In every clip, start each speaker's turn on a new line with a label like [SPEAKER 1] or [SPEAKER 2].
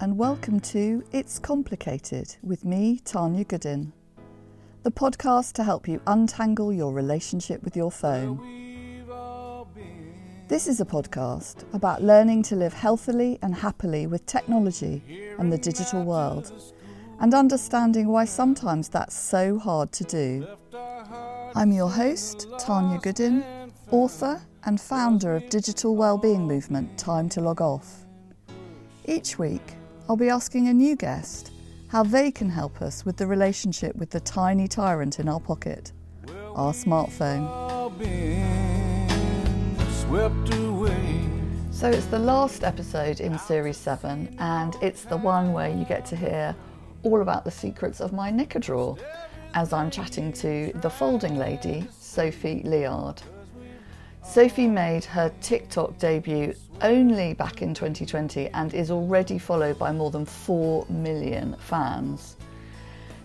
[SPEAKER 1] and welcome to It's Complicated with me, Tanya Goodin, the podcast to help you untangle your relationship with your phone. This is a podcast about learning to live healthily and happily with technology and the digital world, and understanding why sometimes that's so hard to do. I'm your host, Tanya Goodin, author and founder of digital wellbeing movement Time to Log Off. Each week, I'll be asking a new guest how they can help us with the relationship with the tiny tyrant in our pocket, our smartphone. So it's the last episode in Series 7, and it's the one where you get to hear all about the secrets of my knicker drawer as I'm chatting to the folding lady, Sophie Liard. Sophie made her TikTok debut only back in 2020 and is already followed by more than 4 million fans.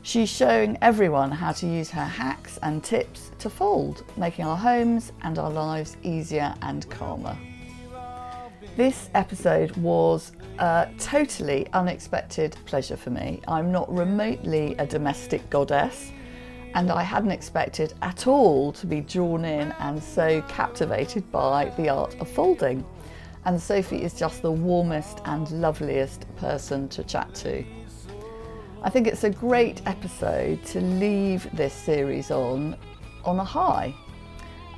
[SPEAKER 1] She's showing everyone how to use her hacks and tips to fold, making our homes and our lives easier and calmer. This episode was a totally unexpected pleasure for me. I'm not remotely a domestic goddess and I hadn't expected at all to be drawn in and so captivated by the art of folding. And Sophie is just the warmest and loveliest person to chat to. I think it's a great episode to leave this series on on a high.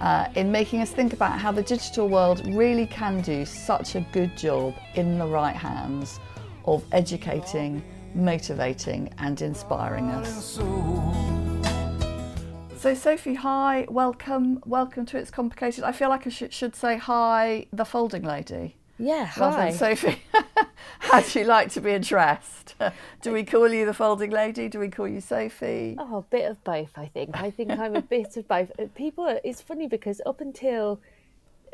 [SPEAKER 1] Uh, in making us think about how the digital world really can do such a good job in the right hands of educating, motivating, and inspiring us. So, Sophie, hi, welcome, welcome to It's Complicated. I feel like I should, should say hi, the folding lady.
[SPEAKER 2] Yeah, hi.
[SPEAKER 1] Sophie. how'd you like to be addressed? Do we call you the folding lady? Do we call you Sophie?
[SPEAKER 2] Oh, a bit of both, I think. I think I'm a bit of both. Uh, People, are, it's funny because up until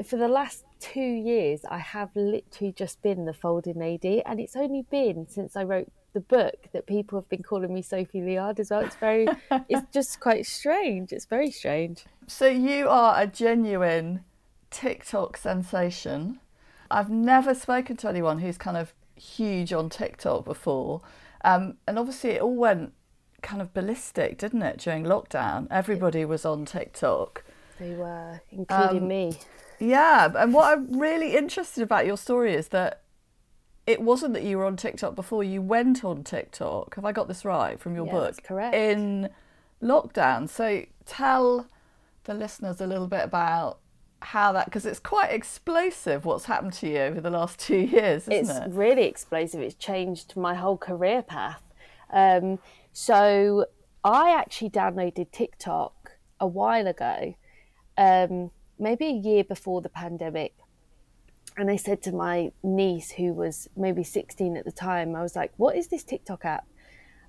[SPEAKER 2] for the last two years, I have literally just been the folding lady, and it's only been since I wrote the book that people have been calling me Sophie Liard as well. It's very, it's just quite strange. It's very strange.
[SPEAKER 1] So, you are a genuine TikTok sensation. I've never spoken to anyone who's kind of huge on TikTok before. Um, and obviously, it all went kind of ballistic, didn't it, during lockdown? Everybody was on TikTok.
[SPEAKER 2] They were, including
[SPEAKER 1] Um,
[SPEAKER 2] me.
[SPEAKER 1] Yeah, and what I'm really interested about your story is that it wasn't that you were on TikTok before, you went on TikTok. Have I got this right from your
[SPEAKER 2] Yeah,
[SPEAKER 1] book?
[SPEAKER 2] that's correct.
[SPEAKER 1] In lockdown. So tell the listeners a little bit about how that, because it's quite explosive what's happened to you over the last two years, isn't
[SPEAKER 2] it's
[SPEAKER 1] it?
[SPEAKER 2] really explosive. It's changed my whole career path. Um, so I actually downloaded TikTok a while ago, um, maybe a year before the pandemic. And I said to my niece, who was maybe 16 at the time, I was like, What is this TikTok app?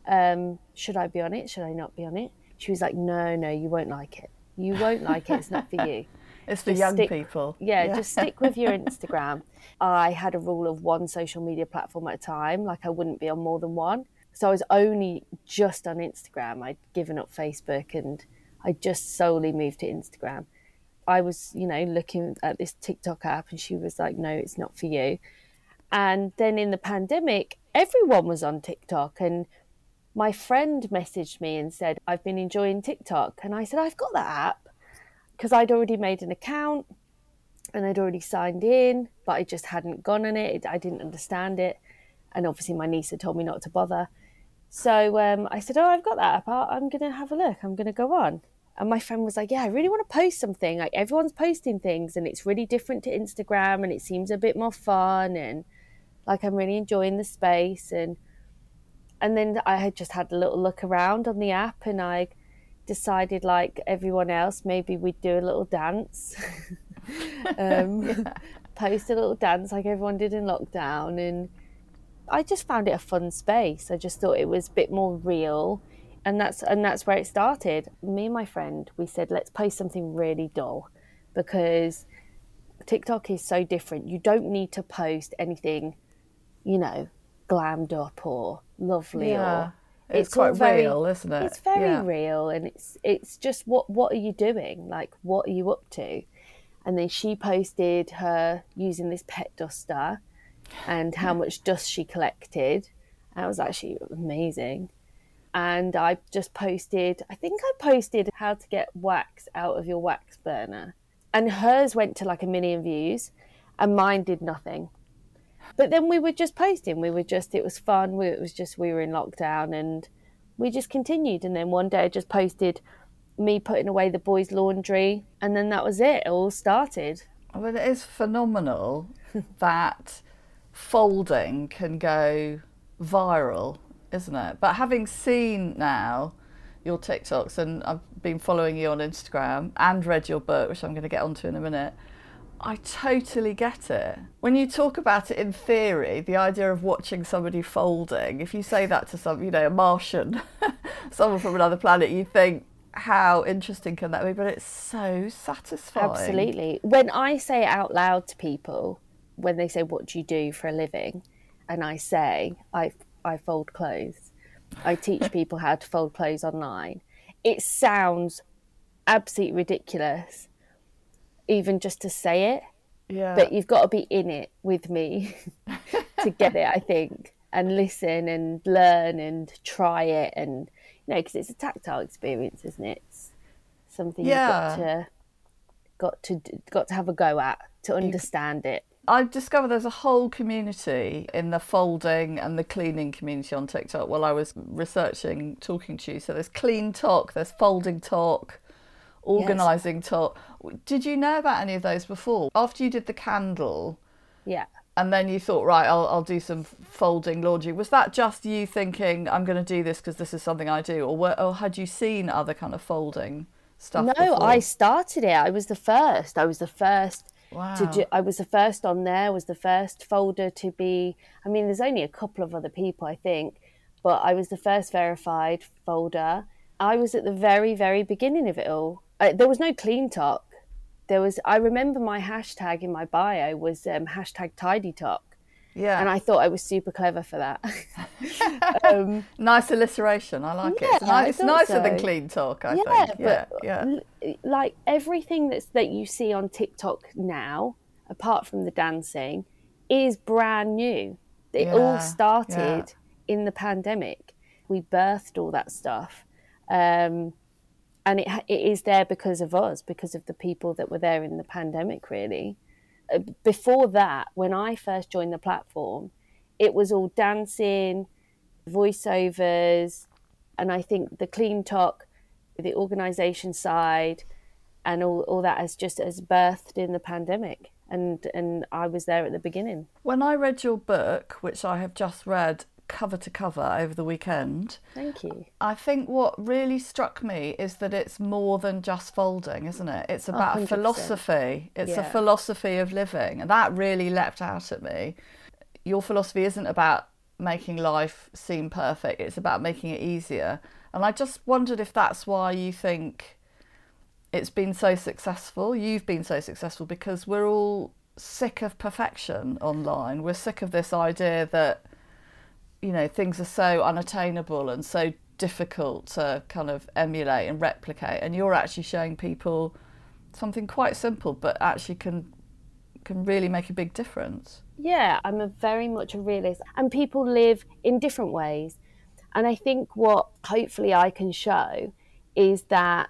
[SPEAKER 2] Um, should I be on it? Should I not be on it? She was like, No, no, you won't like it. You won't like it. It's not for you.
[SPEAKER 1] It's for
[SPEAKER 2] Just
[SPEAKER 1] young
[SPEAKER 2] stick-
[SPEAKER 1] people.
[SPEAKER 2] Yeah, just stick with your Instagram. I had a rule of one social media platform at a time, like I wouldn't be on more than one. So I was only just on Instagram. I'd given up Facebook and I just solely moved to Instagram. I was, you know, looking at this TikTok app and she was like, no, it's not for you. And then in the pandemic, everyone was on TikTok. And my friend messaged me and said, I've been enjoying TikTok. And I said, I've got that app because I'd already made an account and I'd already signed in, but I just hadn't gone on it. I didn't understand it. And obviously, my niece had told me not to bother. So um, I said, Oh, I've got that app. I'm going to have a look. I'm going to go on. And my friend was like, Yeah, I really want to post something. Like everyone's posting things and it's really different to Instagram and it seems a bit more fun and like I'm really enjoying the space and and then I had just had a little look around on the app and I decided like everyone else maybe we'd do a little dance. um, yeah. post a little dance like everyone did in lockdown and I just found it a fun space. I just thought it was a bit more real and that's and that's where it started. Me and my friend, we said let's post something really dull because TikTok is so different. You don't need to post anything, you know, glammed up or lovely
[SPEAKER 1] yeah.
[SPEAKER 2] or
[SPEAKER 1] it's, it's quite very, real, isn't it?
[SPEAKER 2] It's very yeah. real and it's it's just what what are you doing? Like what are you up to? And then she posted her using this pet duster and how much dust she collected. That was actually amazing and I just posted, I think I posted how to get wax out of your wax burner. And hers went to like a million views and mine did nothing. But then we were just posting. We were just, it was fun. We, it was just, we were in lockdown and we just continued. And then one day I just posted me putting away the boys' laundry. And then that was it. It all started.
[SPEAKER 1] I mean, it is phenomenal that folding can go viral isn't it? But having seen now your TikToks and I've been following you on Instagram and read your book, which I'm going to get onto in a minute, I totally get it. When you talk about it in theory, the idea of watching somebody folding, if you say that to some, you know, a Martian, someone from another planet, you think, how interesting can that be? But it's so satisfying.
[SPEAKER 2] Absolutely. When I say it out loud to people, when they say, What do you do for a living? And I say, I I fold clothes. I teach people how to fold clothes online. It sounds absolutely ridiculous, even just to say it.
[SPEAKER 1] Yeah.
[SPEAKER 2] But you've got to be in it with me to get it, I think, and listen and learn and try it. And, you know, because it's a tactile experience, isn't it? It's something yeah. you've got to, got to, got to have a go at to understand it.
[SPEAKER 1] I've discovered there's a whole community in the folding and the cleaning community on TikTok while I was researching talking to you. So there's clean talk, there's folding talk, organising yes. talk. Did you know about any of those before? After you did the candle,
[SPEAKER 2] yeah,
[SPEAKER 1] and then you thought, right, I'll I'll do some folding laundry. Was that just you thinking I'm going to do this because this is something I do, or were, or had you seen other kind of folding stuff?
[SPEAKER 2] No,
[SPEAKER 1] before?
[SPEAKER 2] I started it. I was the first. I was the first
[SPEAKER 1] Wow.
[SPEAKER 2] Do, I was the first on there, was the first folder to be. I mean, there's only a couple of other people, I think, but I was the first verified folder. I was at the very, very beginning of it all. Uh, there was no clean talk. There was. I remember my hashtag in my bio was um, hashtag tidy talk.
[SPEAKER 1] Yeah.
[SPEAKER 2] And I thought I was super clever for that. um,
[SPEAKER 1] nice alliteration. I like yeah, it. It's, nice, it's nicer so. than clean talk, I
[SPEAKER 2] yeah,
[SPEAKER 1] think.
[SPEAKER 2] Yeah, yeah. Like everything that's that you see on TikTok now, apart from the dancing, is brand new. It yeah, all started in the pandemic. We birthed all that stuff. Um, and it, it is there because of us, because of the people that were there in the pandemic, really before that, when I first joined the platform, it was all dancing, voiceovers, and I think the clean talk, the organisation side, and all, all that has just as birthed in the pandemic. And and I was there at the beginning.
[SPEAKER 1] When I read your book, which I have just read, cover to cover over the weekend.
[SPEAKER 2] Thank you.
[SPEAKER 1] I think what really struck me is that it's more than just folding, isn't it? It's about 100%. a philosophy. It's yeah. a philosophy of living. And that really leapt out at me. Your philosophy isn't about making life seem perfect, it's about making it easier. And I just wondered if that's why you think it's been so successful. You've been so successful because we're all sick of perfection online. We're sick of this idea that you know things are so unattainable and so difficult to kind of emulate and replicate and you're actually showing people something quite simple but actually can can really make a big difference.
[SPEAKER 2] Yeah i'm a very much a realist and people live in different ways. And i think what hopefully i can show is that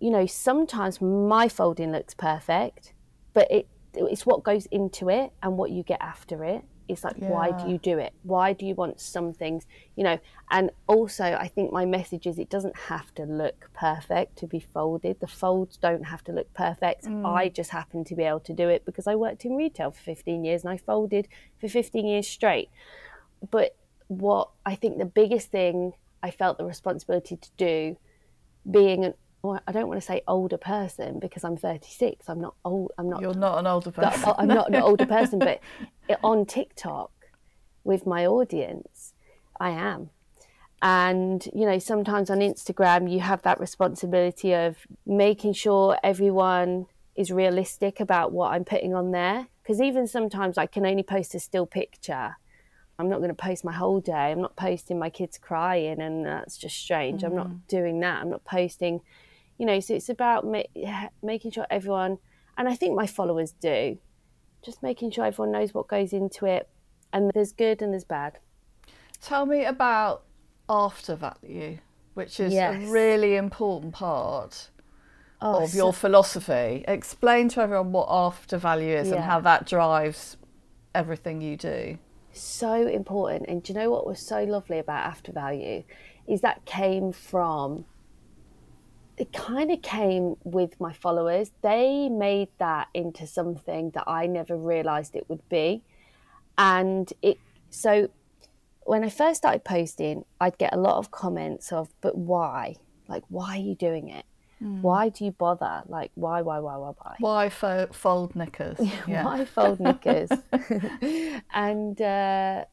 [SPEAKER 2] you know sometimes my folding looks perfect but it it's what goes into it and what you get after it it's like yeah. why do you do it? Why do you want some things? You know and also i think my message is it doesn't have to look perfect to be folded. The folds don't have to look perfect. Mm. i just happen to be able to do it because i worked in retail for 15 years and i folded for 15 years straight. But what i think the biggest thing i felt the responsibility to do being an I don't want to say older person because I'm 36. I'm not old. I'm not.
[SPEAKER 1] You're not an older person.
[SPEAKER 2] I'm not an older person, but on TikTok with my audience, I am. And you know, sometimes on Instagram, you have that responsibility of making sure everyone is realistic about what I'm putting on there. Because even sometimes I can only post a still picture. I'm not going to post my whole day. I'm not posting my kids crying, and that's just strange. Mm. I'm not mm. doing that. I'm not posting you know so it's about ma- making sure everyone and i think my followers do just making sure everyone knows what goes into it and there's good and there's bad
[SPEAKER 1] tell me about after value which is yes. a really important part oh, of so... your philosophy explain to everyone what after value is yeah. and how that drives everything you do
[SPEAKER 2] so important and do you know what was so lovely about after value is that came from it kind of came with my followers. They made that into something that I never realized it would be. And it, so when I first started posting, I'd get a lot of comments of, but why? Like, why are you doing it? Mm. Why do you bother? Like, why, why, why, why, why?
[SPEAKER 1] Why fo- fold knickers?
[SPEAKER 2] Yeah. why fold knickers? and, uh,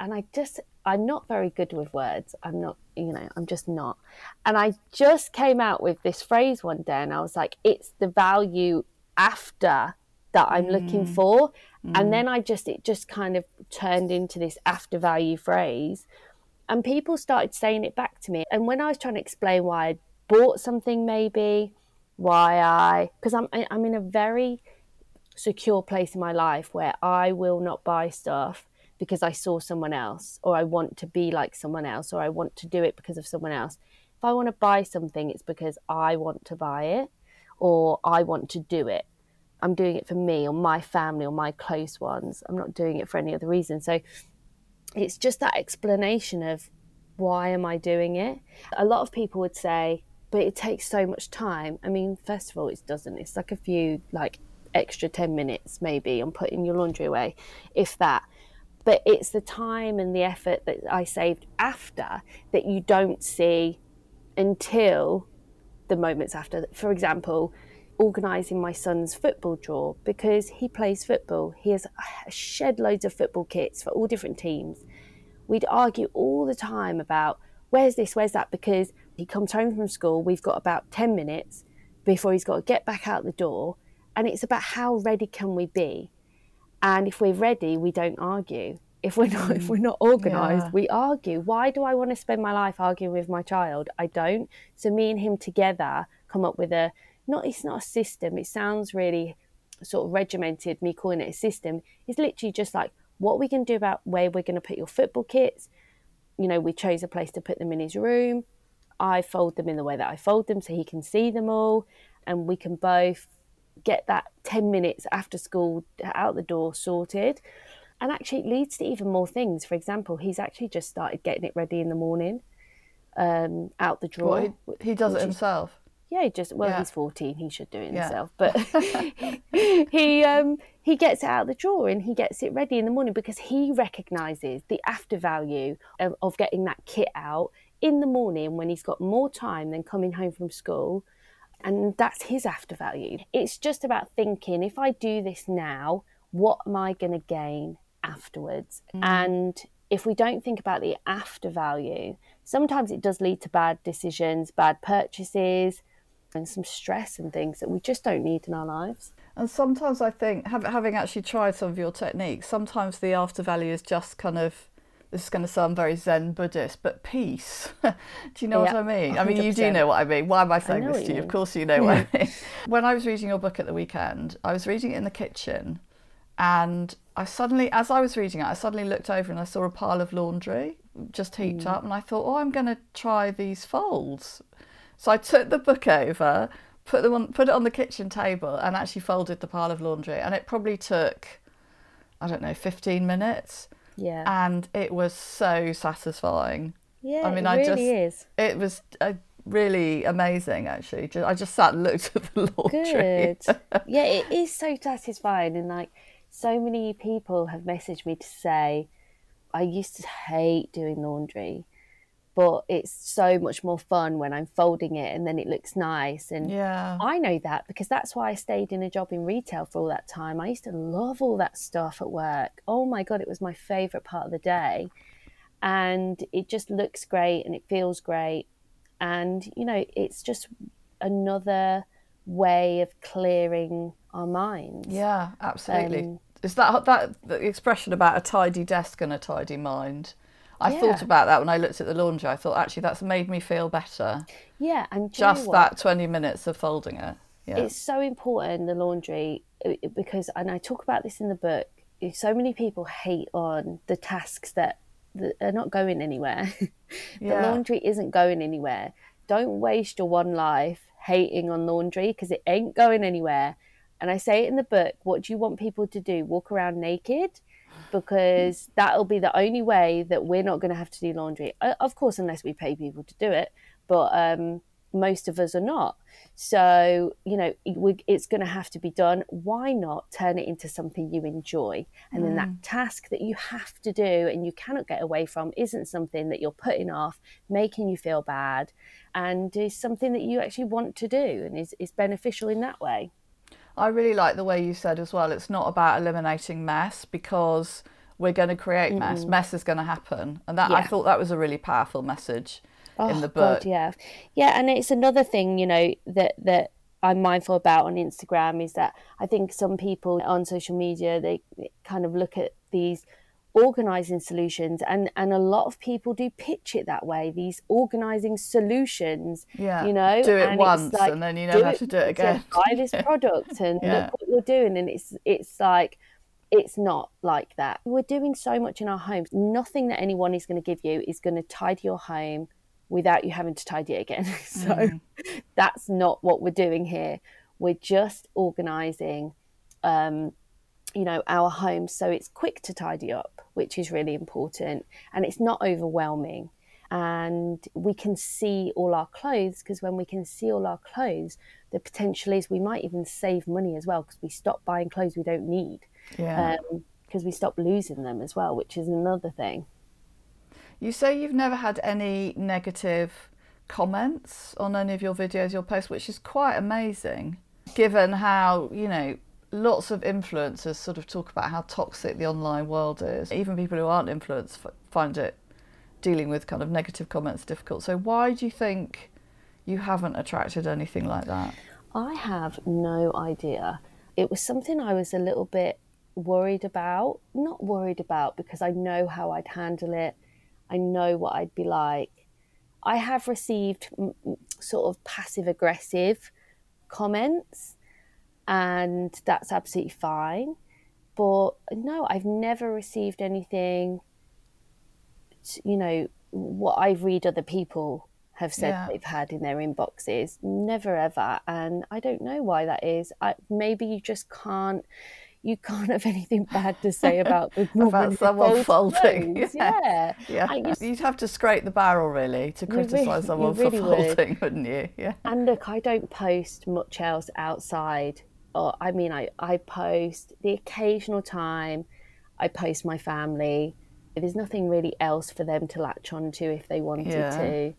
[SPEAKER 2] and I just, I'm not very good with words. I'm not, you know, I'm just not. And I just came out with this phrase one day and I was like, it's the value after that I'm mm. looking for. Mm. And then I just, it just kind of turned into this after value phrase. And people started saying it back to me. And when I was trying to explain why I bought something, maybe, why I, because I'm, I'm in a very secure place in my life where I will not buy stuff because I saw someone else, or I want to be like someone else, or I want to do it because of someone else. If I want to buy something, it's because I want to buy it, or I want to do it. I'm doing it for me, or my family, or my close ones. I'm not doing it for any other reason. So it's just that explanation of why am I doing it? A lot of people would say, but it takes so much time. I mean, first of all, it doesn't. It's like a few, like extra 10 minutes maybe on putting your laundry away, if that but it's the time and the effort that I saved after that you don't see until the moments after. For example, organising my son's football draw because he plays football. He has shed loads of football kits for all different teams. We'd argue all the time about where's this, where's that, because he comes home from school, we've got about 10 minutes before he's got to get back out the door. And it's about how ready can we be? And if we're ready, we don't argue. If we're not, if mm. we're not organised, yeah. we argue. Why do I want to spend my life arguing with my child? I don't. So me and him together come up with a not. It's not a system. It sounds really sort of regimented. Me calling it a system It's literally just like what we can do about where we're going to put your football kits. You know, we chose a place to put them in his room. I fold them in the way that I fold them so he can see them all, and we can both get that 10 minutes after school out the door sorted. And actually, it leads to even more things. For example, he's actually just started getting it ready in the morning um, out the drawer.
[SPEAKER 1] Well, he, he, does it himself.
[SPEAKER 2] yeah, he just well, yeah. he's fourteen. He should do it yeah. himself, but he um, he gets it out the drawer and he gets it ready in the morning because he recognises the after value of, of getting that kit out in the morning when he's got more time than coming home from school and that's his after value. It's just about thinking if I do this now, what am I going to gain afterwards? Mm. And if we don't think about the after value, sometimes it does lead to bad decisions, bad purchases, and some stress and things that we just don't need in our lives.
[SPEAKER 1] And sometimes I think, having actually tried some of your techniques, sometimes the after value is just kind of this is going to sound very Zen Buddhist, but peace. do you know what I mean? I mean, you do know what I mean. Why am I saying
[SPEAKER 2] know
[SPEAKER 1] this to
[SPEAKER 2] you
[SPEAKER 1] you? Of course, you know what I mean. when I was reading your book at the weekend, I was reading it in the kitchen, and I suddenly, as I was reading it, I suddenly looked over and I saw a pile of laundry just heaped
[SPEAKER 2] Mm.
[SPEAKER 1] up, and I thought, oh, I'm going to try these folds. So I took the book over, put them on, put it on the kitchen table, and actually folded the pile of laundry. And it probably took, I don't know, 15 minutes,
[SPEAKER 2] Yeah.
[SPEAKER 1] and it was so satisfying.
[SPEAKER 2] yeah.
[SPEAKER 1] I mean,
[SPEAKER 2] it
[SPEAKER 1] I
[SPEAKER 2] really
[SPEAKER 1] just,
[SPEAKER 2] is.
[SPEAKER 1] it was uh, really amazing. Actually, just, I just sat and looked at the laundry.
[SPEAKER 2] Good. yeah, it is so satisfying. And like, so many people have messaged me to say, I used to hate doing laundry, but it's so much more fun when I'm folding it and then it looks nice. And
[SPEAKER 1] Yeah.
[SPEAKER 2] I know that because that's why I stayed in a job in retail for all that time. I used to love all that stuff at work. Oh my God, it was my favorite part of the day. And it just looks great and it feels great. And, you know, it's just another way of clearing our minds.
[SPEAKER 1] Yeah, absolutely.
[SPEAKER 2] Um,
[SPEAKER 1] Is that that the expression about a tidy desk and a tidy mind? I thought about that when I looked at the laundry. I thought actually that's made me feel better.
[SPEAKER 2] Yeah. And do you know
[SPEAKER 1] Just that twenty minutes of folding it. Yeah.
[SPEAKER 2] it's so important the laundry because and i talk about this in the book so many people hate on the tasks that, that are not going anywhere the laundry isn't going anywhere don't waste your one life hating on laundry because it ain't going anywhere and i say it in the book what do you want people to do walk around naked because that'll be the only way that we're not going to have to do laundry of course unless we pay people to do it but um most of us are not. So, you know, it's going to have to be done. Why not turn it into something you enjoy? And then that task that you have to do and you cannot get away from isn't something that you're putting off, making you feel bad, and is something that you actually want to do and is, is beneficial in that way.
[SPEAKER 1] I really like the way you said as well. It's not about eliminating mess because we're going to create mess. Mess is going to happen, and that I thought that was a really powerful message in oh, the
[SPEAKER 2] Oh, God,
[SPEAKER 1] book.
[SPEAKER 2] yeah, yeah, and it's another thing, you know, that that I'm mindful about on Instagram is that I think some people on social media they kind of look at these organizing solutions and and a lot of people do pitch it that way these organizing solutions
[SPEAKER 1] Yeah,
[SPEAKER 2] you know
[SPEAKER 1] do it
[SPEAKER 2] and
[SPEAKER 1] once
[SPEAKER 2] like,
[SPEAKER 1] and then you never have to do it again.
[SPEAKER 2] buy this product and
[SPEAKER 1] Yeah.
[SPEAKER 2] look what you're doing and it's it's like it's not like that we're doing so much in our homes nothing that anyone is going to give you is going to tidy your home without you having to tidy it again so
[SPEAKER 1] Mm.
[SPEAKER 2] that's not what we're doing here we're just organizing um, you know our home so it's quick to tidy up which is really important and it's not overwhelming and we can see all our clothes because when we can see all our clothes the potential is we might even save money as well because we stop buying clothes we don't need
[SPEAKER 1] Yeah.
[SPEAKER 2] Um, because we stop losing them as well which is another thing
[SPEAKER 1] You say you've never had any negative comments on any of your videos, your posts, which is quite amazing, given how, you know, lots of influencers sort of talk about how toxic the online world is. Even people who aren't influenced find it dealing with kind of negative comments difficult. So, why do you think you haven't attracted anything like that?
[SPEAKER 2] I have no idea. It was something I was a little bit worried about. Not worried about because I know how I'd handle it. I know what I'd be like. I have received sort of passive aggressive comments, and that's absolutely fine. But no, I've never received anything, you know, what I read other people have said
[SPEAKER 1] Yeah.
[SPEAKER 2] they've had in their inboxes. Never ever. And I don't know why that is. I, maybe you just can't. You can't have anything bad to say about the who
[SPEAKER 1] someone folding,
[SPEAKER 2] clothes.
[SPEAKER 1] yeah.
[SPEAKER 2] Yeah,
[SPEAKER 1] Yeah,
[SPEAKER 2] I just-
[SPEAKER 1] you'd have to scrape the barrel really to criticise
[SPEAKER 2] you
[SPEAKER 1] someone
[SPEAKER 2] really
[SPEAKER 1] for
[SPEAKER 2] would.
[SPEAKER 1] folding, wouldn't you? Yeah.
[SPEAKER 2] And look, I don't post much else outside. Or I mean, I, I post the occasional time. I post my family. There's nothing really else for them to latch onto if they wanted
[SPEAKER 1] Yeah.
[SPEAKER 2] to.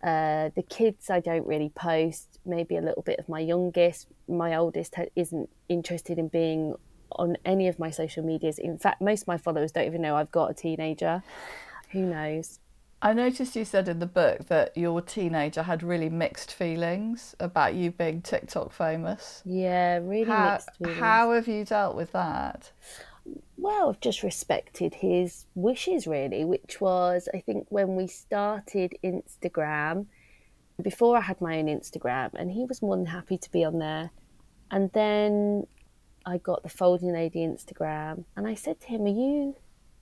[SPEAKER 2] Uh, the kids, I don't really post. Maybe a little bit of my youngest. My oldest ha- isn't interested in being on any of my social medias. In fact, most of my followers don't even know I've got a teenager. Who knows?
[SPEAKER 1] I noticed you said in the book that your teenager had really mixed feelings about you being TikTok famous.
[SPEAKER 2] Yeah, really
[SPEAKER 1] How,
[SPEAKER 2] mixed feelings.
[SPEAKER 1] how have you dealt with that?
[SPEAKER 2] well, I've just respected his wishes really, which was I think when we started Instagram, before I had my own Instagram, and he was more than happy to be on there. And then I got the Folding Lady Instagram, and I said to him, "Are you?"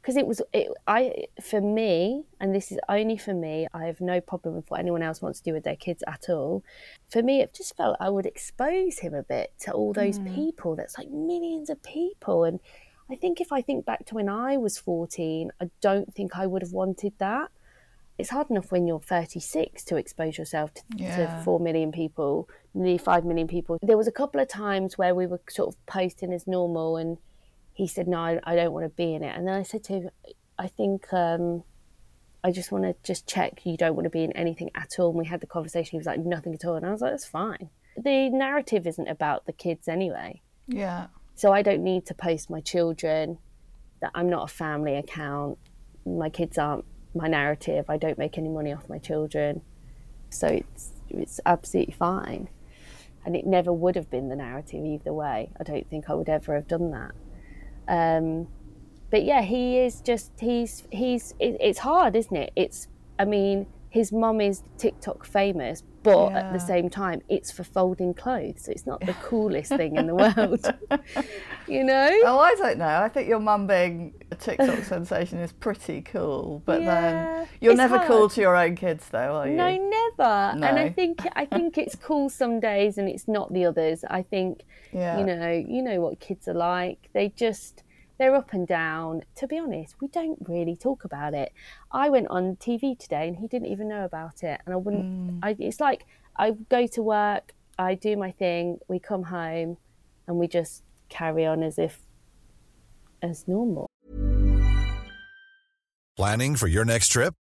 [SPEAKER 2] Because it was it, I for me, and this is only for me. I have no problem with what anyone else wants to do with their kids at all. For me, it just felt I would expose him a bit to all those mm. people. That's like millions of people, and I think if I think back to when I was 14, I don't think I would have wanted that. It's hard enough when you're 36 to expose yourself to, yeah. to 4 million people, nearly 5 million people. There was a couple of times where we were sort of posting as normal and he said, no, I, I don't want to be in it. And then I said to him, I think um, I just want to just check you don't want to be in anything at all. And we had the conversation. He was like, nothing at all. And I was like, that's fine. The narrative isn't about the kids anyway.
[SPEAKER 1] Yeah.
[SPEAKER 2] So I don't need to post my children that I'm not a family account. My kids aren't my narrative. I don't make any money off my children. So it's it's absolutely fine. And it never would have been the narrative either way. I don't think I would ever have done that. Um, but yeah, he is just he's he's it, it's hard, isn't it? It's I mean, his mum is TikTok famous, but yeah. at the same time, it's for folding clothes. So it's not the coolest thing in the world, you know.
[SPEAKER 1] Oh, I don't know. I think your mum being a TikTok sensation is pretty cool, but yeah, then you're never hard. cool to your own kids, though, are you?
[SPEAKER 2] No, never. No. And I think I think it's cool some days, and it's not the others. I think, yeah. you know, you know what kids are like. They just they're up and down. To be honest, we don't really talk about it. I went on TV today and he didn't even know about it. And I wouldn't, mm. I, it's like I go to work, I do my thing, we come home and we just carry on as if as normal.
[SPEAKER 3] Planning for your next trip?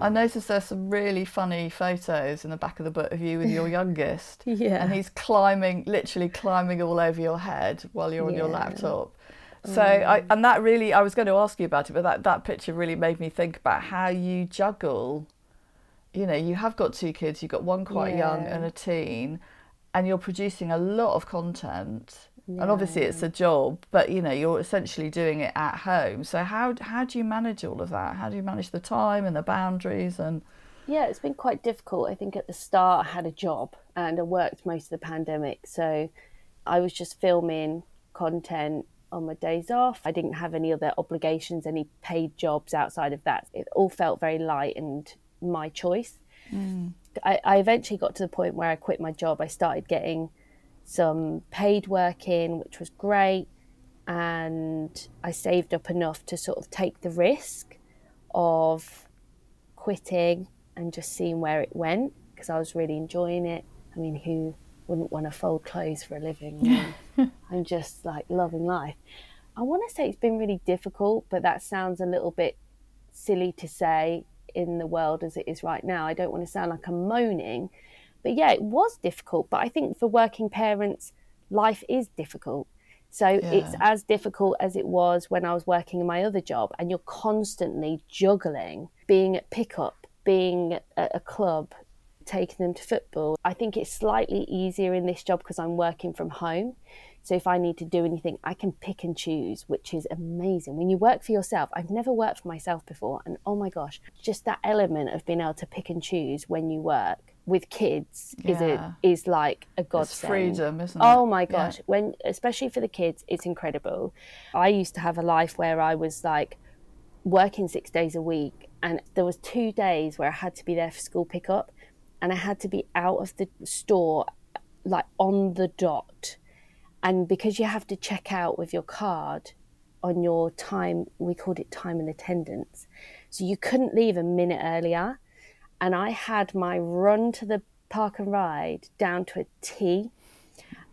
[SPEAKER 1] I noticed there's some really funny photos in the back of the book of you with your youngest.
[SPEAKER 2] yeah.
[SPEAKER 1] And he's climbing, literally climbing all over your head while you're on your laptop. Oh, so I, and that really, I was going to ask you about it, but that, that picture really made me think about how you juggle. You know, you have got two kids, you've got one quite yeah. young and a teen, and you're producing a lot of content And obviously it's a job, but you know, you're essentially doing it at home. So how how do you manage all of that? How do you manage the time and the boundaries and
[SPEAKER 2] Yeah, it's been quite difficult. I think at the start I had a job and I worked most of the pandemic. So I was just filming content on my days off. I didn't have any other obligations, any paid jobs outside of that. It all felt very light and my choice. Mm. I, I eventually got to the point where I quit my job. I started getting some paid work in, which was great. And I saved up enough to sort of take the risk of quitting and just seeing where it went because I was really enjoying it. I mean, who wouldn't want to fold clothes for a living? I'm just like loving life. I want to say it's been really difficult, but that sounds a little bit silly to say in the world as it is right now. I don't want to sound like I'm moaning, but yeah, it was difficult. But I think for working parents, life is difficult. So it's as difficult as it was when I was working in my other job, and you're constantly juggling being at pickup, being at a club, taking them to football. I think it's slightly easier in this job because I'm working from home. So if I need to do anything, I can pick and choose, which is amazing. When you work for yourself, I've never worked for myself before. And oh my gosh, just that element of being able to pick and choose when you work with kids is
[SPEAKER 1] Yeah.
[SPEAKER 2] a, is like a
[SPEAKER 1] it's
[SPEAKER 2] godsend.
[SPEAKER 1] freedom, isn't oh it?
[SPEAKER 2] Oh my
[SPEAKER 1] Yeah.
[SPEAKER 2] gosh, when especially for the kids, it's incredible. I used to have a life where I was like working 6 days a week and there was 2 days where I had to be there for school pickup and I had to be out of the store like on the dot. And because you have to check out with your card on your time, we called it time and attendance. So you couldn't leave a minute earlier. And I had my run to the park and ride down to a T.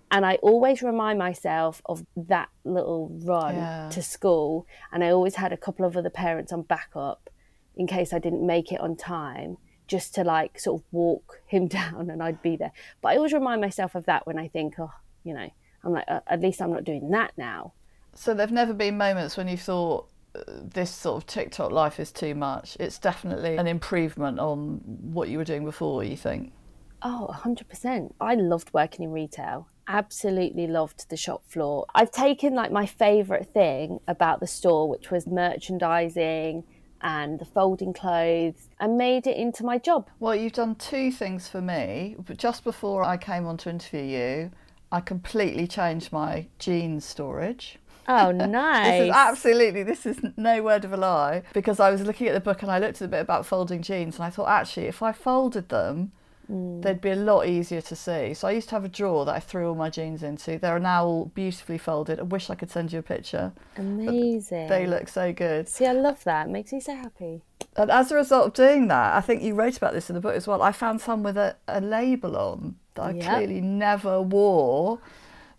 [SPEAKER 2] And I always remind myself of that little run
[SPEAKER 1] Yeah.
[SPEAKER 2] to school. And I always had a couple of other parents on backup in case I didn't make it on time, just to like sort of walk him down and I'd be there. But I always remind myself of that when I think, oh, you know, I'm like, uh, at least I'm not doing that now.
[SPEAKER 1] So there've never been moments when you thought this sort of TikTok life is too much. It's definitely an improvement on what you were doing before, you think.
[SPEAKER 2] Oh, 100%. I loved working in retail. Absolutely loved the shop floor. I've taken like my favourite thing about the store, which was merchandising and the folding clothes, and made it into my job.
[SPEAKER 1] Well, you've done two things for me. But just before I came on to interview you, I completely changed my jeans storage.
[SPEAKER 2] Oh, nice.
[SPEAKER 1] This is absolutely, this is no word of a lie, because I was looking at the book and I looked at a bit about folding jeans and I thought, actually, if I folded them, mm. they'd be a lot easier to see. So I used to have a drawer that I threw all my jeans into. They're now all beautifully folded. I wish I could send you a picture.
[SPEAKER 2] Amazing.
[SPEAKER 1] They look so good.
[SPEAKER 2] See, I love that. It makes me so happy.
[SPEAKER 1] And as a result of doing that, I think you wrote about this in the book as well. I found some with a, a label on that I
[SPEAKER 2] Yep.
[SPEAKER 1] clearly never wore.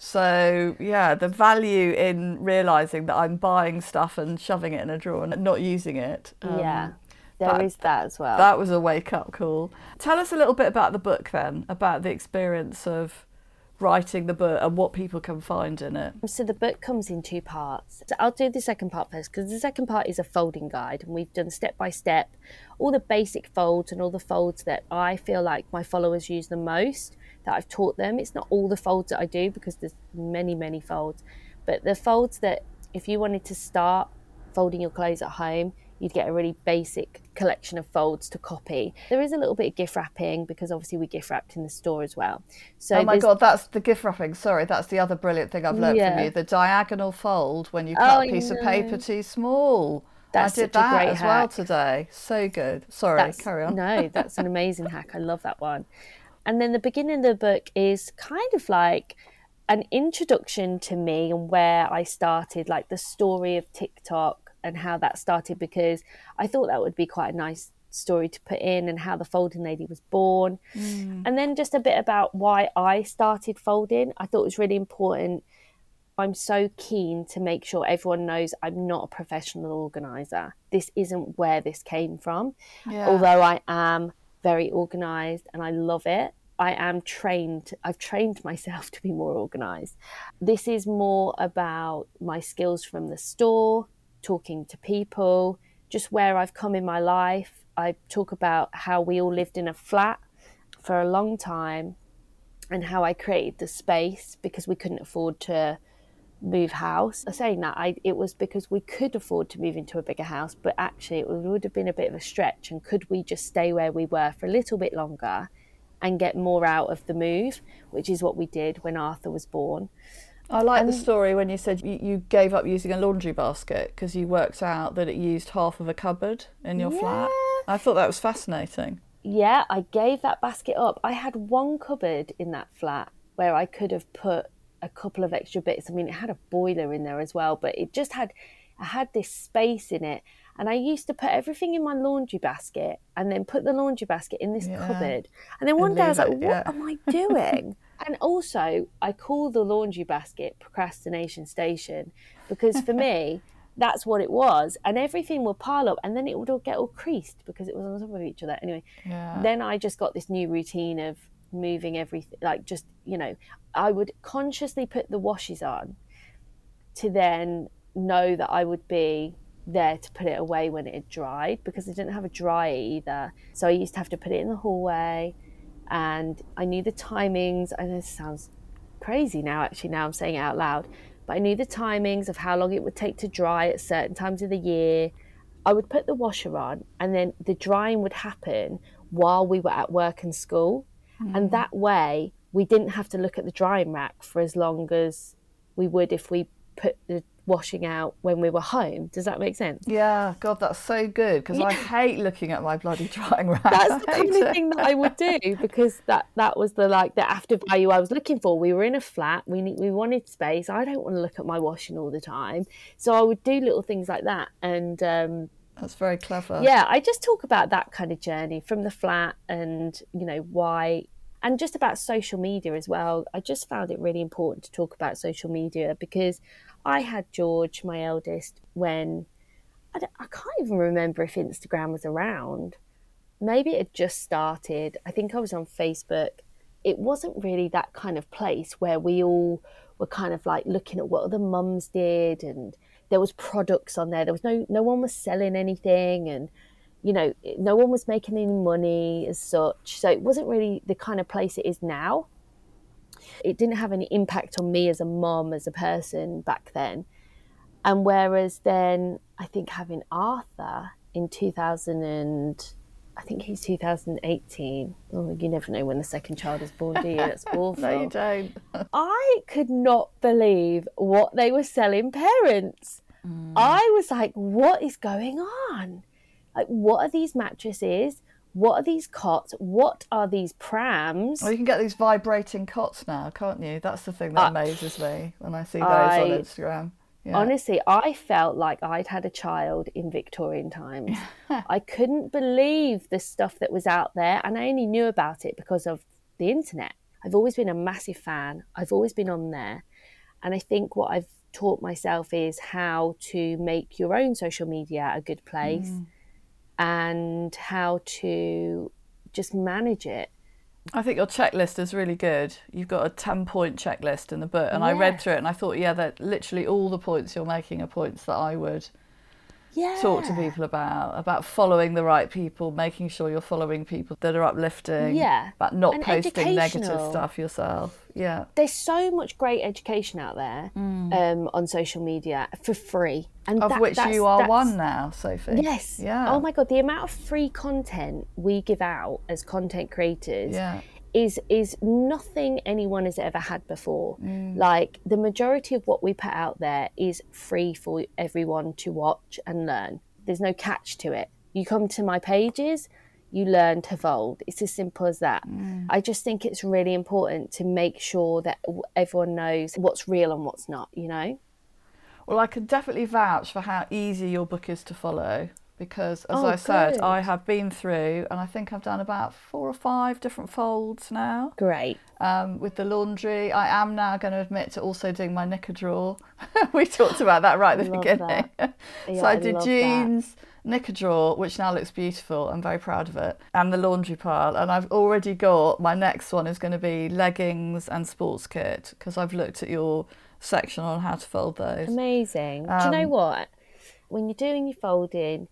[SPEAKER 1] So, yeah, the value in realizing that I'm buying stuff and shoving it in a drawer and not using it. um,
[SPEAKER 2] yeah, there is
[SPEAKER 1] that-
[SPEAKER 2] that as well.
[SPEAKER 1] That was a wake up call. Tell us a little bit about the book then, about the experience of writing the book and what people can find in it.
[SPEAKER 2] So the book comes in two parts. So I'll do the second part first because the second part is a folding guide, and we've done step by step all the basic folds and all the folds that I feel like my followers use the most that I've taught them. It's not all the folds that I do because there's many, many folds, but the folds that if you wanted to start folding your clothes at home, you'd get a really basic collection of folds to copy. There is a little bit of gift wrapping because obviously we gift wrapped in the store as well. So
[SPEAKER 1] oh my god, that's the gift wrapping. Sorry, that's the other brilliant thing I've learned from you. The diagonal fold when you
[SPEAKER 2] Oh,
[SPEAKER 1] cut
[SPEAKER 2] I
[SPEAKER 1] a piece of paper too small.
[SPEAKER 2] That's
[SPEAKER 1] I did
[SPEAKER 2] such a
[SPEAKER 1] that
[SPEAKER 2] great
[SPEAKER 1] as well today. So good. Sorry,
[SPEAKER 2] That's-
[SPEAKER 1] carry on.
[SPEAKER 2] No, that's an amazing hack. I love that one. And then the beginning of the book is kind of like an introduction to me and where I started, like the story of TikTok and how that started, because I thought that would be quite a nice story to put in and how the folding lady was born. Mm. And then just a bit about why I started folding. I thought it was really important. I'm so keen to make sure everyone knows I'm not a professional organizer. This isn't where this came from.
[SPEAKER 1] Yeah.
[SPEAKER 2] Although I am very organized and I love it, I am trained, I've trained myself to be more organized. This is more about my skills from the store, talking to people, just where I've come in my life. I talk about how we all lived in a flat for a long time and how I created the space because we couldn't afford to move house. Saying that, I, it was because we could afford to move into a bigger house, but actually it would have been a bit of a stretch. And could we just stay where we were for a little bit longer and get more out of the move, which is what we did when Arthur was born.
[SPEAKER 1] I like the story when you said you, you gave up using a laundry basket because you worked out that it used half of a cupboard in your flat. I thought that was fascinating.
[SPEAKER 2] Yeah, I gave that basket up. I had one cupboard in that flat where I could have put a couple of extra bits. I mean, it had a boiler in there as well, but it just had I had this space in it. And I used to put everything in my laundry basket and then put the laundry basket in this
[SPEAKER 1] Yeah.
[SPEAKER 2] cupboard. And then one day I was like,
[SPEAKER 1] it,
[SPEAKER 2] what
[SPEAKER 1] yeah.
[SPEAKER 2] am I doing? and also, I call the laundry basket procrastination station because for me, that's what it was. And everything would pile up and then it would all get all creased because it was on top of each other. Anyway,
[SPEAKER 1] Yeah.
[SPEAKER 2] then I just got this new routine of moving everything, like just, you know, I would consciously put the washes on to then know that I would be there to put it away when it had dried because I didn't have a dryer either. So I used to have to put it in the hallway and I knew the timings. I know this sounds crazy now, actually, now I'm saying it out loud, but I knew the timings of how long it would take to dry at certain times of the year. I would put the washer on and then the drying would happen while we were at work and school. And mm. that way, we didn't have to look at the drying rack for as long as we would if we put the washing out when we were home. Does that make sense?
[SPEAKER 1] Yeah, God, that's so good because I hate looking at my bloody drying rack.
[SPEAKER 2] That's the
[SPEAKER 1] I hate
[SPEAKER 2] kind of
[SPEAKER 1] it.
[SPEAKER 2] thing that I would do because that that was the like the after value I was looking for. We were in a flat. We need, we wanted space. I don't want to look at my washing all the time, so I would do little things like that. And um,
[SPEAKER 1] That's very clever.
[SPEAKER 2] yeah, I just talk about that kind of journey from the flat and you know why. And just about social media as well. I just found it really important to talk about social media because I had George, my eldest, when I, I can't even remember if Instagram was around. Maybe it had just started. I think I was on Facebook. It wasn't really that kind of place where we all were kind of like looking at what other mums did and there was products on there. There was no no one was selling anything and you know, no one was making any money as such. So it wasn't really the kind of place it is now. It didn't have any impact on me as a mom, as a person back then. And whereas then, I think having Arthur in 2000 and I think he's 2018. Oh, you never know when the second child is born, do you? That's awful.
[SPEAKER 1] No, you don't.
[SPEAKER 2] I could not believe what they were selling parents. Mm. I was like, what is going on? Like, what are these mattresses? What are these cots? What are these prams?
[SPEAKER 1] Well, you can get these vibrating cots now, can't you? That's the thing that
[SPEAKER 2] Uh,
[SPEAKER 1] amazes me when I see those
[SPEAKER 2] I-
[SPEAKER 1] on Instagram. Yeah.
[SPEAKER 2] Honestly, I felt like I'd had a child in Victorian times. I couldn't believe the stuff that was out there, and I only knew about it because of the internet. I've always been a massive fan, I've always been on there. And I think what I've taught myself is how to make your own social media a good place and how to just manage it.
[SPEAKER 1] I think your checklist is really good. You've got a 10 point checklist in the book, and I read through it and I thought, yeah, that literally all the points you're making are points that I would
[SPEAKER 2] Yeah.
[SPEAKER 1] talk to people about about following the right people, making sure you're following people that are uplifting,
[SPEAKER 2] Yeah.
[SPEAKER 1] about not
[SPEAKER 2] And
[SPEAKER 1] posting negative stuff yourself. Yeah.
[SPEAKER 2] there's so much great education out there um, on social media for free, and
[SPEAKER 1] Mm. Of
[SPEAKER 2] that-
[SPEAKER 1] which you are one now, Sophie.
[SPEAKER 2] Yes.
[SPEAKER 1] Yeah.
[SPEAKER 2] Oh my god, the amount of free content we give out as content creators
[SPEAKER 1] Yeah.
[SPEAKER 2] Is is nothing anyone has ever had before.
[SPEAKER 1] Mm.
[SPEAKER 2] Like the majority of what we put out there is free for everyone to watch and learn. There's no catch to it. You come to my pages, you learn to fold. It's as simple as that.
[SPEAKER 1] Mm.
[SPEAKER 2] I just think it's really important to make sure that everyone knows what's real and what's not, you know?
[SPEAKER 1] Well, I can definitely vouch for how easy your book is to follow because, as
[SPEAKER 2] Oh,
[SPEAKER 1] I said,
[SPEAKER 2] good.
[SPEAKER 1] I have been through and I think I've done about four or five different folds now.
[SPEAKER 2] Great.
[SPEAKER 1] Um, with the laundry, I am now going to admit to also doing my knicker drawer. we talked about that right at the beginning.
[SPEAKER 2] that.
[SPEAKER 1] so I
[SPEAKER 2] I
[SPEAKER 1] did
[SPEAKER 2] love that.
[SPEAKER 1] jeans, knicker drawer, which now looks beautiful. I'm very proud of it, and the laundry pile. And I've already got my next one is going to be leggings and sports kit because I've looked at your section on how to fold those.
[SPEAKER 2] Amazing. Do you know
[SPEAKER 1] Um,
[SPEAKER 2] what? When you're doing your folding,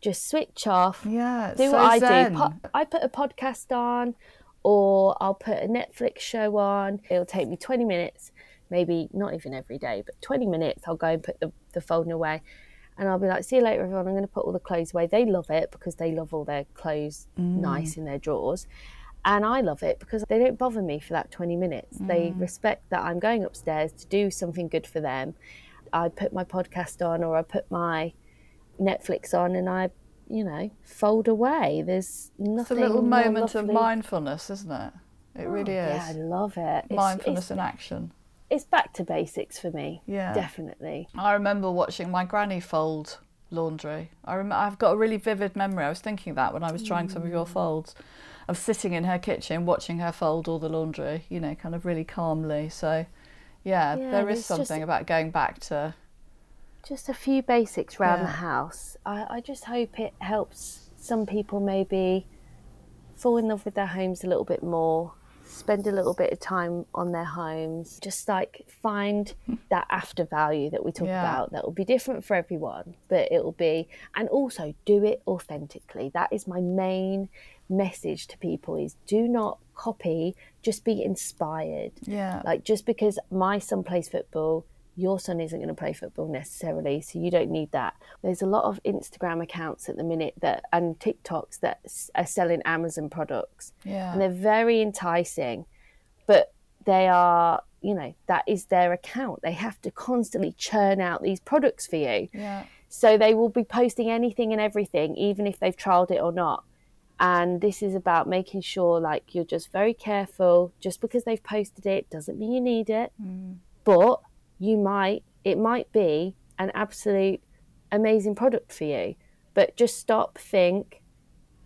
[SPEAKER 2] just switch off.
[SPEAKER 1] Yeah,
[SPEAKER 2] Do
[SPEAKER 1] so
[SPEAKER 2] what I
[SPEAKER 1] zen.
[SPEAKER 2] do. Po- I put a podcast on, or I'll put a Netflix show on. It'll take me 20 minutes. maybe not even every day, but 20 minutes, I'll go and put the, the folding away. And I'll be like, see you later, everyone. I'm going to put all the clothes away. They love it because they love all their clothes mm. nice in their drawers. And I love it because they don't bother me for that 20 minutes. They mm. respect that I'm going upstairs to do something good for them. I put my podcast on or I put my Netflix on and I, you know, fold away. There's nothing.
[SPEAKER 1] It's a little moment of mindfulness, isn't it? It really is.
[SPEAKER 2] Yeah, I love it.
[SPEAKER 1] Mindfulness
[SPEAKER 2] it's,
[SPEAKER 1] in action.
[SPEAKER 2] it's back to basics for me.
[SPEAKER 1] Yeah.
[SPEAKER 2] Definitely.
[SPEAKER 1] I remember watching my granny fold laundry. I rem- I've got a really vivid memory. I was thinking that when I was trying some of
[SPEAKER 2] Mm.
[SPEAKER 1] your folds, of sitting in her kitchen watching her fold all the laundry. You know, kind of really calmly. So, yeah,
[SPEAKER 2] Yeah,
[SPEAKER 1] there is
[SPEAKER 2] there's just-
[SPEAKER 1] something about going back to.
[SPEAKER 2] Just a few basics around the house. I, I just hope it helps some people maybe fall in love with their homes a little bit more, spend a little bit of time on their homes, just like find that after value that we talk
[SPEAKER 1] Yeah.
[SPEAKER 2] about that will be different for everyone, but it will be, and also do it authentically. That is my main message to people is do not copy, just be inspired.
[SPEAKER 1] Yeah.
[SPEAKER 2] Like just because my son plays football, your son isn't going to play football necessarily, so you don't need that. There's a lot of Instagram accounts at the minute that and TikToks that are selling Amazon products,
[SPEAKER 1] Yeah.
[SPEAKER 2] and they're very enticing, but they are, you know, that is their account. They have to constantly churn out these products for you.
[SPEAKER 1] Yeah.
[SPEAKER 2] So they will be posting anything and everything, even if they've trialed it or not. And this is about making sure, like, you're just very careful. Just because they've posted it doesn't mean you need it. Mm. But you might, it might be an absolute amazing product for you. But just stop, think,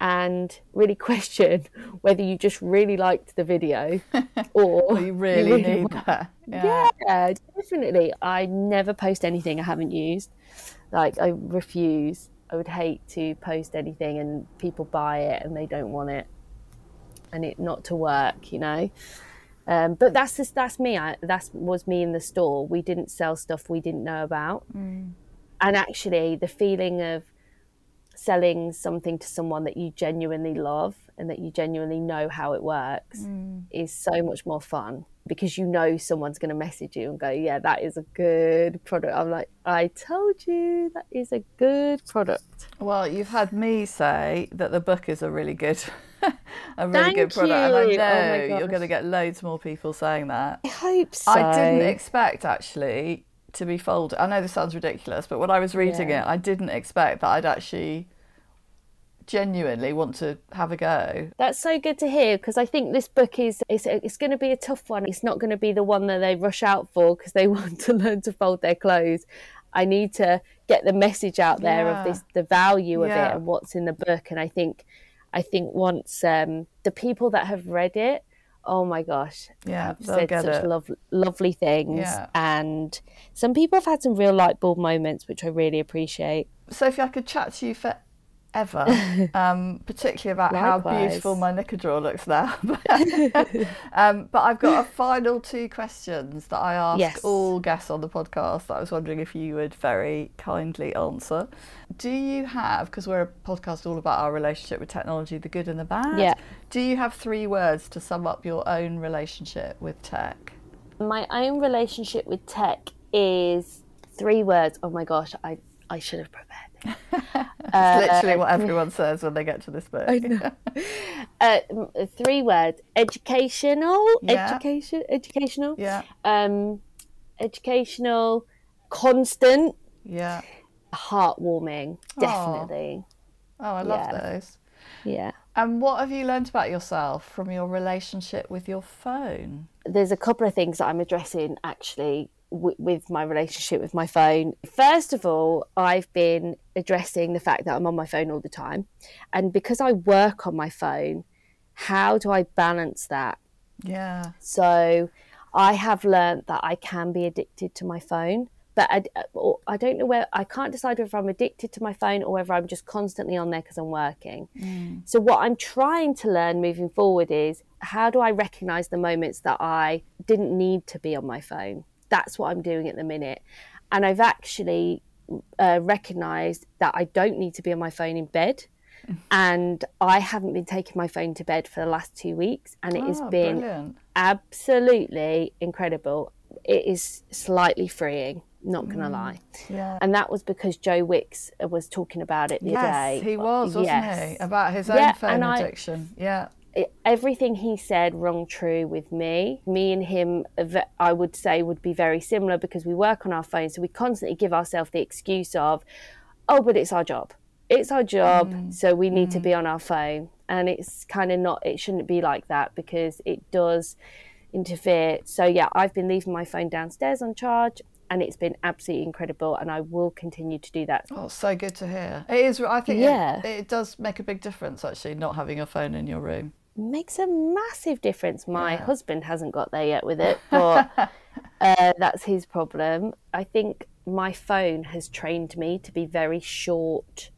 [SPEAKER 2] and really question whether you just really liked the video or
[SPEAKER 1] Well, you really need that. Yeah.
[SPEAKER 2] yeah, definitely. I never post anything I haven't used. Like I refuse. I would hate to post anything and people buy it and they don't want it, and it not to work. You know. Um, but that's just that's me. I, that was me in the store. We didn't sell stuff we didn't know about, and actually, the feeling of selling something to someone that you genuinely love and that you genuinely know how it works is so much more fun because you know someone's going to message you and go, Yeah, that is a good product. I'm like, I told you that is a good product.
[SPEAKER 1] Well, you've had me say that the book is a really good, a really
[SPEAKER 2] Thank
[SPEAKER 1] good product, and I
[SPEAKER 2] you.
[SPEAKER 1] Oh know
[SPEAKER 2] Oh
[SPEAKER 1] you're going to get loads more people saying that.
[SPEAKER 2] I hope so.
[SPEAKER 1] I didn't expect actually to be folded. I know this sounds ridiculous, but when I was reading
[SPEAKER 2] Yeah.
[SPEAKER 1] it, I didn't expect that I'd actually genuinely want to have a go.
[SPEAKER 2] That's so good to hear because I think this book is it's, it's going to be a tough one. It's not going to be the one that they rush out for because they want to learn to fold their clothes. I need to get the message out there
[SPEAKER 1] Yeah.
[SPEAKER 2] of this the value of
[SPEAKER 1] Yeah.
[SPEAKER 2] it and what's in the book. And I think I think once um, the people that have read it, oh my gosh,
[SPEAKER 1] Yeah,
[SPEAKER 2] have said such lov- lovely things.
[SPEAKER 1] Yeah.
[SPEAKER 2] And some people have had some real light bulb moments, which I really appreciate.
[SPEAKER 1] Sophie, I could chat to you forever, um, particularly about how beautiful my knicker drawer looks now. um, but I've got a final two questions that I ask
[SPEAKER 2] Yes.
[SPEAKER 1] all guests on the podcast that I was wondering if you would very kindly answer. Do you have, because we're a podcast all about our relationship with technology, the good and the bad,
[SPEAKER 2] Yeah.
[SPEAKER 1] do you have three words to sum up your own relationship with tech?
[SPEAKER 2] My own relationship with tech is three words. Oh my gosh, I, I should have prepared
[SPEAKER 1] It's literally what everyone says when they get to this book.
[SPEAKER 2] Uh, three words: educational,
[SPEAKER 1] Yeah.
[SPEAKER 2] education, educational,
[SPEAKER 1] yeah,
[SPEAKER 2] um, educational, constant,
[SPEAKER 1] yeah.
[SPEAKER 2] heartwarming. Definitely,
[SPEAKER 1] Oh, I love
[SPEAKER 2] Yeah.
[SPEAKER 1] those.
[SPEAKER 2] yeah.
[SPEAKER 1] And what have you learned about yourself from your relationship with your phone?
[SPEAKER 2] there's a couple of things that I'm addressing actually w- with my relationship with my phone. First of all, I've been addressing the fact that I'm on my phone all the time. And because I work on my phone, how do I balance that?
[SPEAKER 1] Yeah.
[SPEAKER 2] So I have learnt that I can be addicted to my phone. But I, uh, I don't know where I can't decide whether I'm addicted to my phone or whether I'm just constantly on there because I'm working. Mm. So, what I'm trying to learn moving forward is how do I recognize the moments that I didn't need to be on my phone? That's what I'm doing at the minute. And I've actually uh, recognized that I don't need to be on my phone in bed. And I haven't been taking my phone to bed for the last two weeks, and it has
[SPEAKER 1] Oh,
[SPEAKER 2] been
[SPEAKER 1] brilliant.
[SPEAKER 2] absolutely incredible. it is slightly freeing. Not gonna lie,
[SPEAKER 1] Yeah.
[SPEAKER 2] and that was because Joe Wicks was talking about it the
[SPEAKER 1] yes,
[SPEAKER 2] other day.
[SPEAKER 1] he was, wasn't
[SPEAKER 2] Yes.
[SPEAKER 1] he? About his own
[SPEAKER 2] Yeah,
[SPEAKER 1] phone
[SPEAKER 2] and I-
[SPEAKER 1] addiction. Yeah.
[SPEAKER 2] It- everything he said rung true with me. Me and him, I would say, would be very similar because we work on our phones, so we constantly give ourselves the excuse of, "Oh, but it's our job. It's our job,
[SPEAKER 1] Mm.
[SPEAKER 2] so we need to be on our phone." And it's kind of not. It shouldn't be like that because it does interfere. So yeah, I've been leaving my phone downstairs on charge. And it's been absolutely incredible, and I will continue to do that.
[SPEAKER 1] Oh, so good to hear. It is. I think
[SPEAKER 2] Yeah.
[SPEAKER 1] it, it does make a big difference actually, not having a phone in your room.
[SPEAKER 2] Makes a massive difference. My husband hasn't got there yet with it, but uh, that's his problem. I think my phone has trained me to be very short.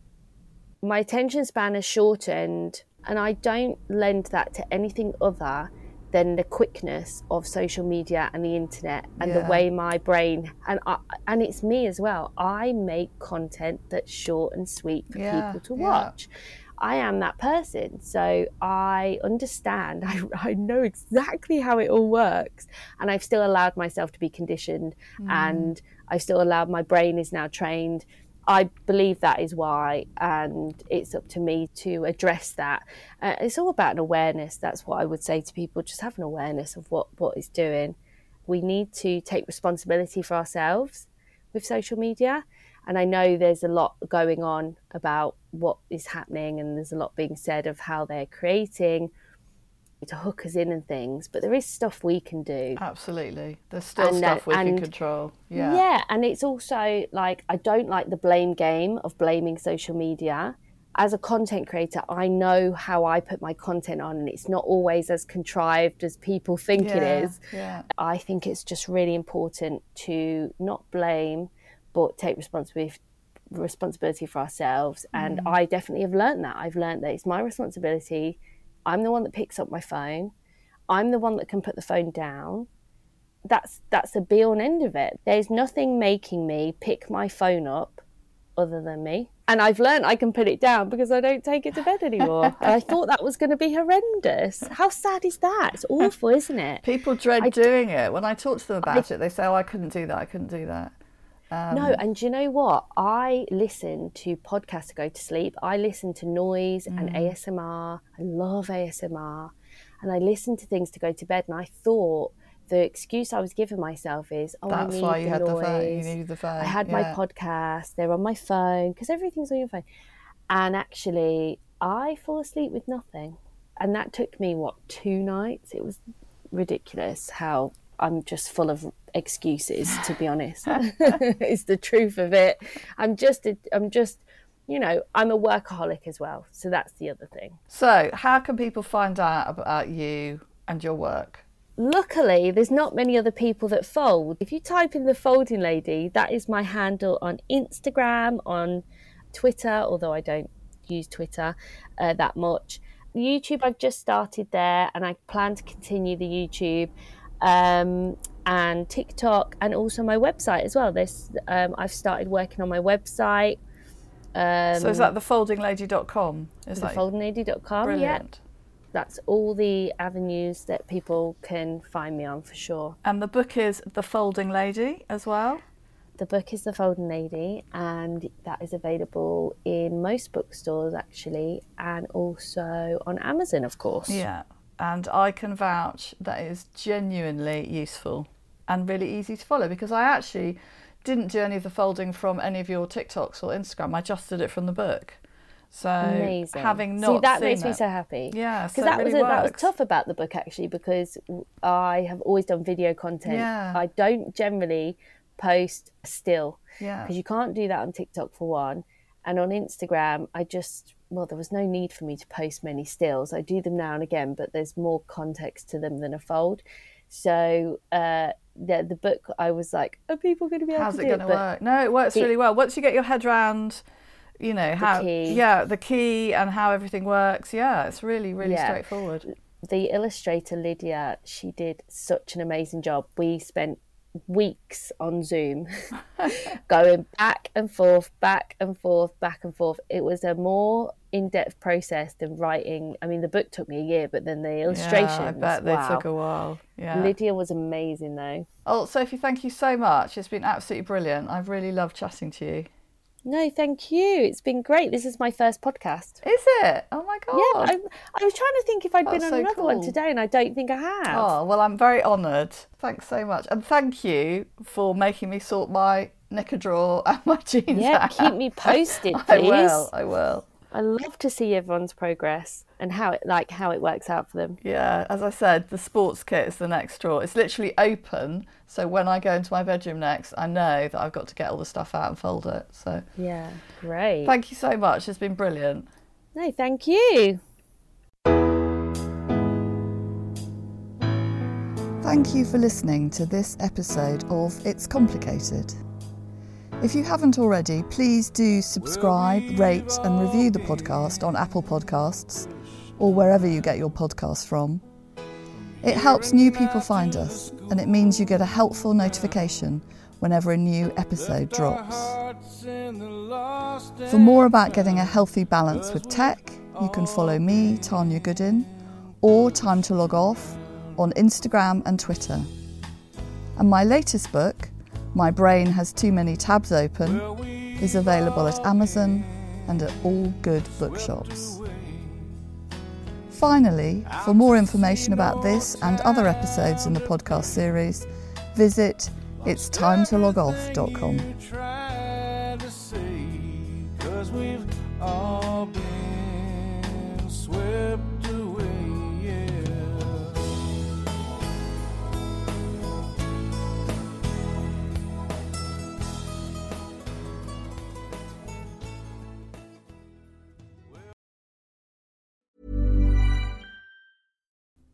[SPEAKER 2] My attention span has shortened, and I don't lend that to anything other than the quickness of social media and the internet and the way my brain and I, and it's me as well. I make content that's short and sweet for
[SPEAKER 1] Yeah,
[SPEAKER 2] people to
[SPEAKER 1] yeah.
[SPEAKER 2] I am that person. So I understand. I, I know exactly how it all works. And I've still allowed myself to be conditioned and I've still allowed my brain is now trained. I believe that is why, and it's up to me to address that. Uh, it's all about an awareness. That's what I would say to people. Just have an awareness of what what it's doing. We need to take responsibility for ourselves with social media. And I know there's a lot going on about what is happening, and there's a lot being said of how they're creating to hook us in and things. But there is stuff we can do.
[SPEAKER 1] Absolutely. There's still
[SPEAKER 2] And, uh,
[SPEAKER 1] stuff we can control. Yeah. Yeah.
[SPEAKER 2] And it's also like I don't like the blame game of blaming social media. As a content creator, I know how I put my content on, and it's not always as contrived as people think it
[SPEAKER 1] Yeah,
[SPEAKER 2] is.
[SPEAKER 1] yeah.
[SPEAKER 2] I think it's just really important to not blame, but take responsibility responsibility for ourselves. And
[SPEAKER 1] Mm.
[SPEAKER 2] I definitely have learned that. I've learned that it's my responsibility. I'm the one that picks up my phone. I'm the one that can put the phone down. That's that's the be all and end of it. There's nothing making me pick my phone up other than me. And I've learned I can put it down because I don't take it to bed anymore. and I thought that was going to be horrendous. How sad is that? It's awful, isn't it?
[SPEAKER 1] People dread doing it. When I talk to them about it, they say, "Oh, I couldn't do that. I couldn't do that." Um,
[SPEAKER 2] no, and do you know what? I listen to podcasts to go to sleep. I listen to noise and
[SPEAKER 1] Mm.
[SPEAKER 2] ASMR. I love ASMR. And I listen to things to go to bed. And I thought the excuse I was giving myself is, oh, I
[SPEAKER 1] That's
[SPEAKER 2] need
[SPEAKER 1] why you
[SPEAKER 2] the
[SPEAKER 1] had the
[SPEAKER 2] noise.
[SPEAKER 1] phone. You needed the phone.
[SPEAKER 2] I had my
[SPEAKER 1] yeah.
[SPEAKER 2] podcast. They're on my phone because everything's on your phone. And actually, I fall asleep with nothing. And that took me, what, two nights? It was ridiculous how I'm just full of excuses, to be honest. it's the truth of it. I'm just, a, I'm just, you know, I'm a workaholic as well. So that's the other thing.
[SPEAKER 1] So, how can people find out about you and your work?
[SPEAKER 2] Luckily, there's not many other people that fold. If you type in the folding lady, that is my handle on Instagram, on Twitter, although I don't use Twitter uh, that much. YouTube, I've just started there and I plan to continue the YouTube um, and TikTok and also my website as well. This um, I've started working on my website, um,
[SPEAKER 1] so, is that thefoldinglady.com? Is the that
[SPEAKER 2] thefoldinglady.com. Yeah,
[SPEAKER 1] brilliant?
[SPEAKER 2] that's all the avenues that people can find me on for sure.
[SPEAKER 1] And the book is The Folding Lady as well.
[SPEAKER 2] The book is The Folding Lady, and that is available in most bookstores actually, and also on Amazon, of course.
[SPEAKER 1] Yeah. And I can vouch that it is genuinely useful and really easy to follow because I actually didn't do any of the folding from any of your TikToks or Instagram. I just did it from the book. So
[SPEAKER 2] Amazing.
[SPEAKER 1] having not
[SPEAKER 2] See, that makes me so happy.
[SPEAKER 1] Yeah,
[SPEAKER 2] because
[SPEAKER 1] so it
[SPEAKER 2] that was
[SPEAKER 1] really
[SPEAKER 2] a, that was tough about the book actually because I have always done video content.
[SPEAKER 1] Yeah.
[SPEAKER 2] I don't generally post still
[SPEAKER 1] Yeah.
[SPEAKER 2] because you can't do that on TikTok for one, and on Instagram I just well there was no need for me to post many stills. I do them now and again, but there's more context to them than a fold. So uh, the the book I was like, are people going to be able
[SPEAKER 1] How's
[SPEAKER 2] to
[SPEAKER 1] it
[SPEAKER 2] do
[SPEAKER 1] going to work? No, it works
[SPEAKER 2] the-
[SPEAKER 1] really well. Once you get your head round, you know how,
[SPEAKER 2] key.
[SPEAKER 1] yeah, the key and how everything works. Yeah, it's really, really
[SPEAKER 2] Yeah.
[SPEAKER 1] straightforward.
[SPEAKER 2] the illustrator Lydia, she did such an amazing job. We spent weeks on Zoom, going back and forth, back and forth, back and forth. It was a more in-depth process than writing. I mean, the book took me a year, but then the illustrations.
[SPEAKER 1] Yeah, I bet they
[SPEAKER 2] wow.
[SPEAKER 1] took a while. Yeah.
[SPEAKER 2] Lydia was amazing, though.
[SPEAKER 1] Oh, Sophie, thank you so much. It's been absolutely brilliant. I've really loved chatting to you.
[SPEAKER 2] No, thank you. It's been great. This is my first podcast.
[SPEAKER 1] Is it? Oh my god.
[SPEAKER 2] Yeah, I, I was trying to think if i had been on
[SPEAKER 1] so
[SPEAKER 2] another one today, and I don't think I have.
[SPEAKER 1] Oh, well, I'm very honoured. Thanks so much. And thank you for making me sort my knicker drawer and my jeans
[SPEAKER 2] yeah,
[SPEAKER 1] out.
[SPEAKER 2] keep me posted,
[SPEAKER 1] I will. I will.
[SPEAKER 2] I love to see everyone's progress and how it like how it works out for them.
[SPEAKER 1] Yeah, as I said, the sports kit is the next drawer. It's literally open, so when I go into my bedroom next, I know that I've got to get all the stuff out and fold it. So
[SPEAKER 2] Yeah, great.
[SPEAKER 1] thank you so much. It's been brilliant.
[SPEAKER 2] no, thank you.
[SPEAKER 1] Thank you for listening to this episode of It's Complicated. If you haven't already, please do subscribe, rate, and review the podcast on Apple Podcasts or wherever you get your podcasts from. It helps new people find us, and it means you get a helpful notification whenever a new episode drops. For more about getting a healthy balance with tech, you can follow me, Tanya Goodin, or Time to Log Off on Instagram and Twitter. And my latest book, My Brain Has Too Many Tabs Open, is available at Amazon and at all good bookshops. Finally, for more information about this and other episodes in the podcast series, visit itstimetologoff.com.